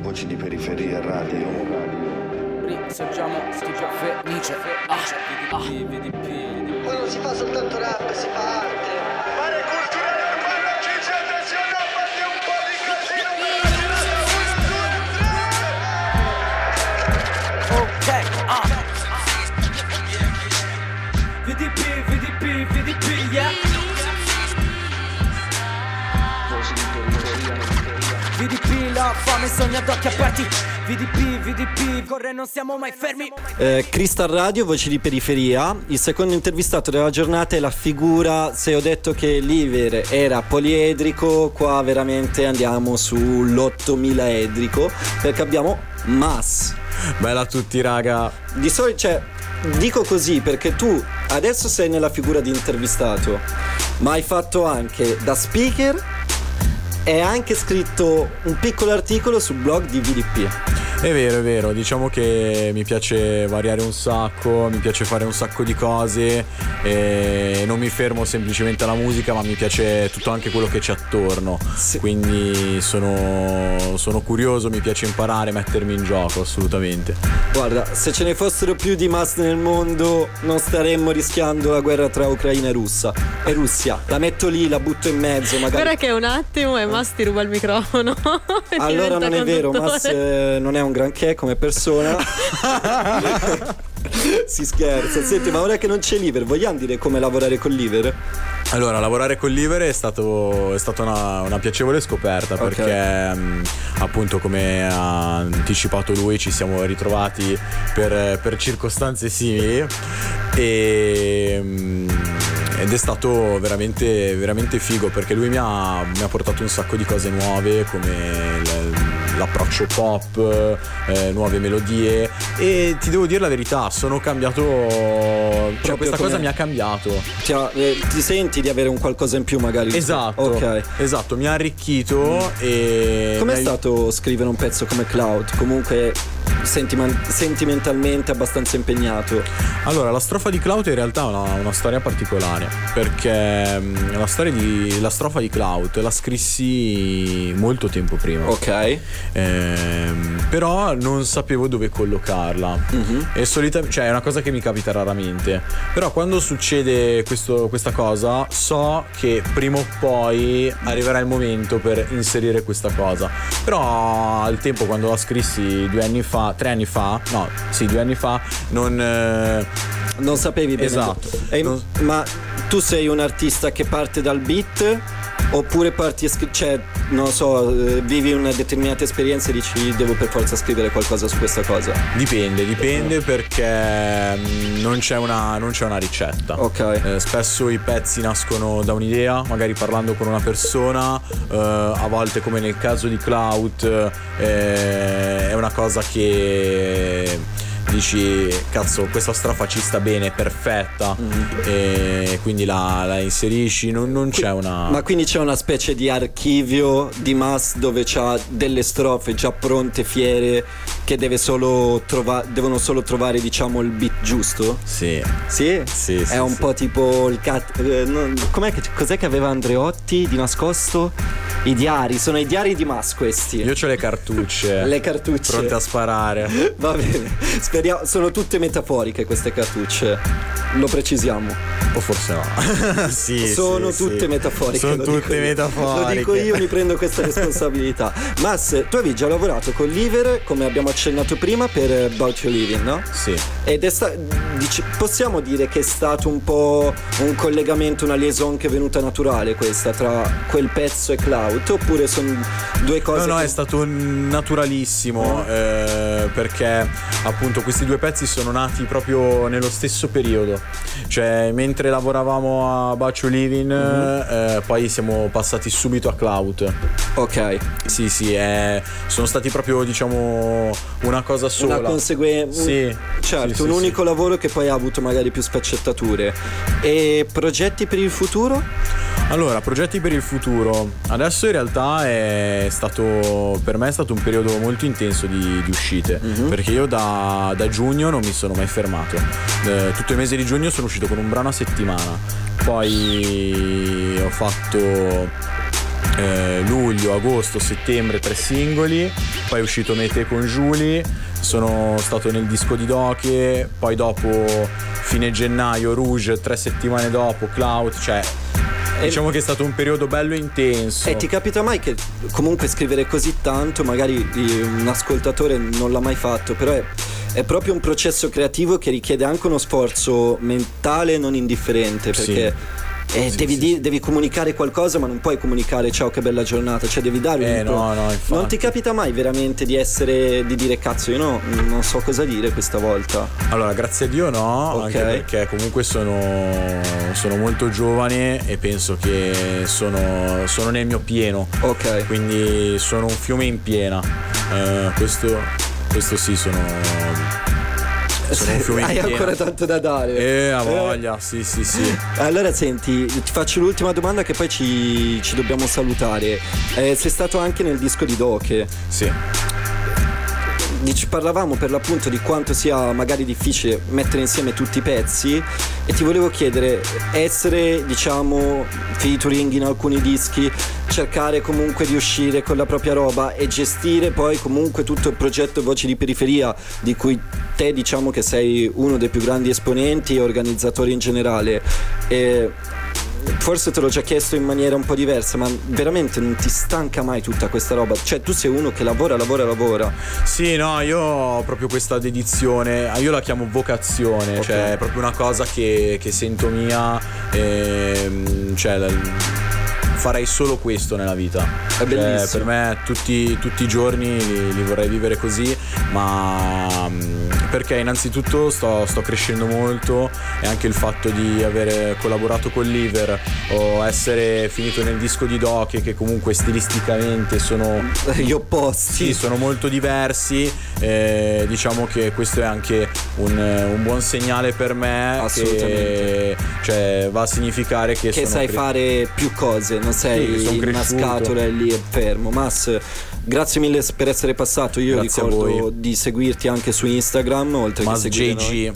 Voci di periferia radio. Risorgiamo tipo Fenice ah, ah. Poi non si fa soltanto rap, si fa arte. VDP, la fame sogna ad occhi aperti VDP, VDP, corre non siamo mai fermi Eh, Crystal Radio, voci di periferia. Il secondo intervistato della giornata è la figura. Se ho detto che Liver era poliedrico, qua veramente andiamo sull'8000 edrico. Perché abbiamo Mas. Bella a tutti, raga. Di solito, cioè, dico così perché tu adesso sei nella figura di intervistato, ma hai fatto anche da speaker e hai anche scritto un piccolo articolo sul blog di VDP. È vero, è vero. Diciamo che mi piace variare un sacco, mi piace fare un sacco di cose e non mi fermo semplicemente alla musica, ma mi piace tutto anche quello che c'è attorno. Sì. Quindi sono, sono curioso, mi piace imparare, mettermi in gioco, assolutamente. Guarda, se ce ne fossero più di Mas nel mondo, non staremmo rischiando la guerra tra Ucraina e Russia. E Russia. La metto lì, la butto in mezzo, magari. Guarda che un attimo e Mas ti ruba il microfono. E Allora non è vero. Mas eh, non è un granché come persona. si scherza. Senti, ma ora che non c'è Liver, vogliamo dire come lavorare con Liver? Allora, lavorare con l'Iver è, stato, è stata una, una piacevole scoperta Ok. perché mh, appunto come ha anticipato lui ci siamo ritrovati per, per circostanze simili e, mh, ed è stato veramente, veramente figo perché lui mi ha, mi ha portato un sacco di cose nuove come l'approccio pop, eh, nuove melodie e ti devo dire la verità, sono cambiato, cioè Proprio questa come- cosa mi ha cambiato. Ti, ha- eh, ti senti di avere un qualcosa in più magari? Esatto, Ok. esatto, mi ha arricchito e... Com'è stato scrivere un pezzo come Cloud? Comunque sentiman- sentimentalmente abbastanza impegnato. Allora, la strofa di Cloud in realtà è una, una storia particolare perché mm, la storia di... la strofa di Cloud la scrissi molto tempo prima. Ok. Ehm, però non sapevo dove collocarla e solitamente cioè è una cosa che mi capita raramente però quando succede questo- questa cosa so che prima o poi arriverà il momento per inserire questa cosa però al tempo quando la scrissi due anni fa tre anni fa no sì due anni fa non eh, Non sapevi bene. Esatto. E- Non- Ma tu sei un artista che parte dal beat? Oppure parti, a scri- cioè, non so, eh, vivi una determinata esperienza e dici devo per forza scrivere qualcosa su questa cosa. Dipende, dipende perché mm, non c'è una, non c'è una ricetta. Ok. Eh, spesso i pezzi nascono da un'idea, magari parlando con una persona, eh, a volte come nel caso di Cloud eh, è una cosa che dici cazzo questa strofa ci sta bene, perfetta e quindi la, la inserisci, non, non c'è una... Ma quindi c'è una specie di archivio di Mas dove c'ha delle strofe già pronte, fiere, che deve solo trova- devono solo trovare, diciamo, il beat giusto? Sì. Sì? Sì, È sì, un sì. po' tipo il cat. eh, non- che, cos'è che aveva Andreotti di nascosto? I diari, sono i diari di Mas questi. Io ho le cartucce. Le cartucce. Pronte a sparare. Va bene, speriamo. Sono tutte metaforiche queste cartucce. Lo precisiamo. O forse no. sì, sono sì, tutte sì. metaforiche. Sono tutte metaforiche. Lo dico io, mi prendo questa responsabilità. Mas, tu avevi già lavorato con Liver, come abbiamo accennato prima, per eh, About Your Living, no? Sì. Ed è sta- dici- possiamo dire che è stato un po' un collegamento, una liaison che è venuta naturale questa tra quel pezzo e Cloud? Oppure sono due cose No, no, che- è stato naturalissimo eh, perché appunto questi due pezzi sono nati proprio nello stesso periodo. Cioè, mentre lavoravamo a Bacio Living, eh, poi siamo passati subito a Cloud. Ok, Sì, sì, eh, sono stati proprio, diciamo, una cosa sola. una conseguenza. Sì, Certo, sì, sì, un sì. unico lavoro che poi ha avuto magari più sfaccettature. E progetti per il futuro? Allora, progetti per il futuro. Adesso in realtà è stato per me è stato un periodo molto intenso di, di uscite. Mhm. Perché io da, da giugno non mi sono mai fermato. Eh, tutto il mese di giugno sono uscito con un brano a settimana. Poi ho fatto eh, luglio, agosto, settembre tre singoli, poi è uscito Mete con Julie, sono stato nel disco di Doche, poi dopo fine gennaio Rouge, tre settimane dopo Cloud, cioè diciamo che è stato un periodo bello intenso. E ti capita mai che comunque scrivere così tanto, magari un ascoltatore non l'ha mai fatto, però è, è proprio un processo creativo che richiede anche uno sforzo mentale non indifferente, Sì. perché eh, Sì, devi, sì, di- devi comunicare qualcosa, ma non puoi comunicare ciao che bella giornata, cioè devi dare un Eh, impro- no, no, infatti. Non ti capita mai veramente di essere di dire cazzo, io no, non so cosa dire questa volta. Allora, grazie a Dio no, Ok. anche perché comunque sono, sono molto giovane e penso che sono, sono nel mio pieno. Ok. Quindi sono un fiume in piena. Eh, questo, questo sì, sono. Sono un fiume Hai ancora tanto da dare. Eh, a voglia, sì, sì, sì. Allora senti, ti faccio l'ultima domanda che poi ci, ci dobbiamo salutare. Eh, sei stato anche nel disco di Doche. Sì. Dici- parlavamo per l'appunto di quanto sia magari difficile mettere insieme tutti i pezzi e ti volevo chiedere, essere diciamo featuring in alcuni dischi, cercare comunque di uscire con la propria roba e gestire poi comunque tutto il progetto Voci di Periferia di cui te diciamo che sei uno dei più grandi esponenti e organizzatori in generale. E Forse te l'ho già chiesto in maniera un po' diversa, ma veramente non ti stanca mai tutta questa roba? Cioè, tu sei uno che lavora, lavora, lavora. Sì, no, io ho proprio questa dedizione, ah, io la chiamo vocazione, Ok. cioè è proprio una cosa che, che sento mia, ehm, cioè farei solo questo nella vita. È Cioè, bellissimo. per me tutti, tutti i giorni li, li vorrei vivere così, ma mm, perché innanzitutto sto, sto crescendo molto e anche il fatto di aver collaborato con Liver o essere finito nel disco di Doki che comunque stilisticamente sono Gli opposti. sì, sono molto diversi. eh, diciamo che questo è anche un, un buon segnale per me. Assolutamente. Che, cioè, va a significare che, che sai cre- fare più cose, non sei Sì, in una scatola e lì e fermo. Mas, grazie mille per essere passato. Io Grazie ricordo di seguirti anche su Instagram, oltre Mas che seguire noi. JG.